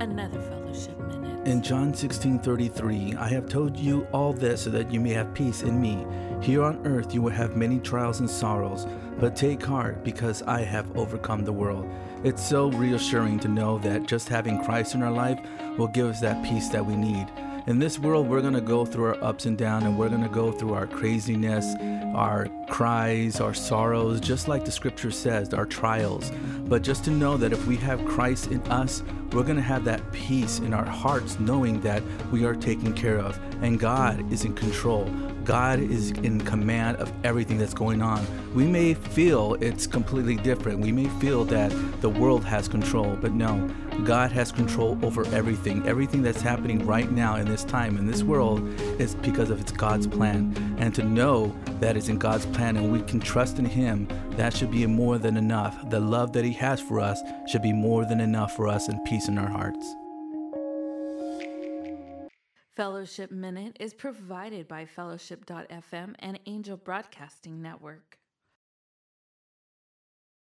another fellowship minute. In John 16:33, I have told you all this so that you may have peace in me. Here on earth you will have many trials and sorrows, but take heart because I have overcome the world. It's so reassuring to know that just having Christ in our life will give us that peace that we need. In this world, we're going to go through our ups and downs, and we're going to go through our craziness, our cries, our sorrows, just like the scripture says, our trials. But just to know that if we have Christ in us, we're going to have that peace in our hearts, knowing that we are taken care of and God is in control. God is in command of everything that's going on. We may feel it's completely different. We may feel that the world has control, but no, God has control over everything. Everything that's happening right now in this time, in this world, is because of it's God's plan. And to know that is in God's plan and we can trust in Him, that should be more than enough. The love that He has for us should be more than enough for us and peace in our hearts. Fellowship Minute is provided by Fellowship.fm and Angel Broadcasting Network.